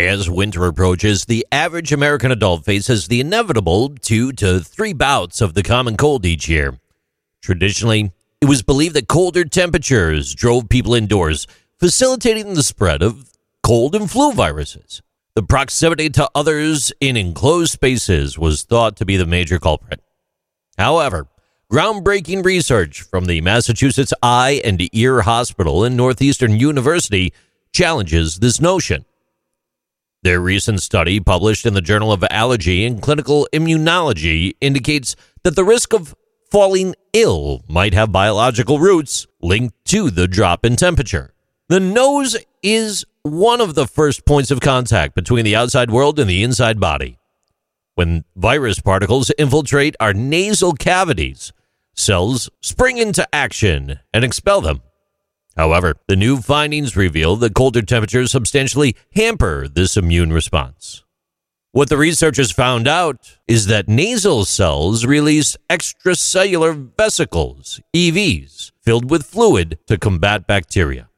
As winter approaches, the average American adult faces the inevitable two to three bouts of the common cold each year. Traditionally, it was believed that colder temperatures drove people indoors, facilitating the spread of cold and flu viruses. The proximity to others in enclosed spaces was thought to be the major culprit. However, groundbreaking research from the Massachusetts Eye and Ear Hospital and Northeastern University challenges this notion. Their recent study, published in the Journal of Allergy and Clinical Immunology, indicates that the risk of falling ill might have biological roots linked to the drop in temperature. The nose is one of the first points of contact between the outside world and the inside body. When virus particles infiltrate our nasal cavities, cells spring into action and expel them. However, the new findings reveal that colder temperatures substantially hamper this immune response. What the researchers found out is that nasal cells release extracellular vesicles, EVs, filled with fluid to combat bacteria.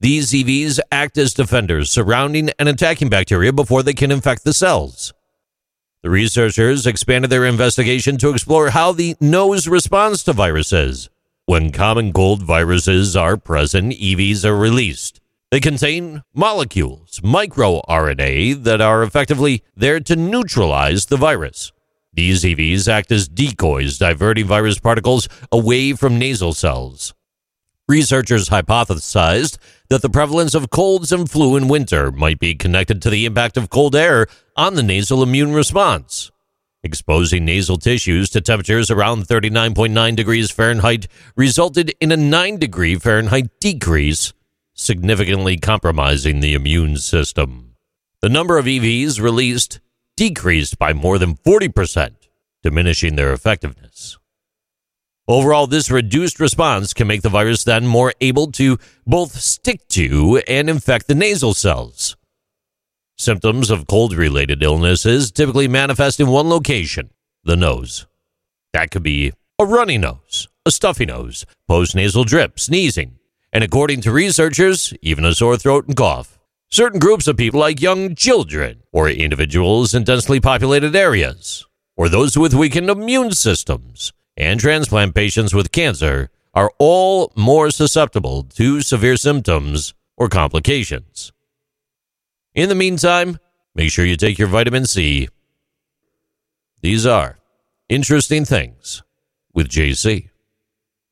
These EVs act as defenders surrounding and attacking bacteria before they can infect the cells. The researchers expanded their investigation to explore how the nose responds to viruses. When common cold viruses are present, EVs are released. They contain molecules, microRNA, that are effectively there to neutralize the virus. These EVs act as decoys, diverting virus particles away from nasal cells. Researchers hypothesized that the prevalence of colds and flu in winter might be connected to the impact of cold air on the nasal immune response. Exposing nasal tissues to temperatures around 39.9 degrees Fahrenheit resulted in a 9 degree Fahrenheit decrease, significantly compromising the immune system. The number of EVs released decreased by more than 40%, diminishing their effectiveness. Overall, this reduced response can make the virus then more able to both stick to and infect the nasal cells. Symptoms of cold related illnesses typically manifest in one location the nose. That could be a runny nose, a stuffy nose, postnasal drip, sneezing, and according to researchers, even a sore throat and cough. Certain groups of people, like young children, or individuals in densely populated areas, or those with weakened immune systems, and transplant patients with cancer, are all more susceptible to severe symptoms or complications. In the meantime, make sure you take your vitamin C. These are interesting things with JC.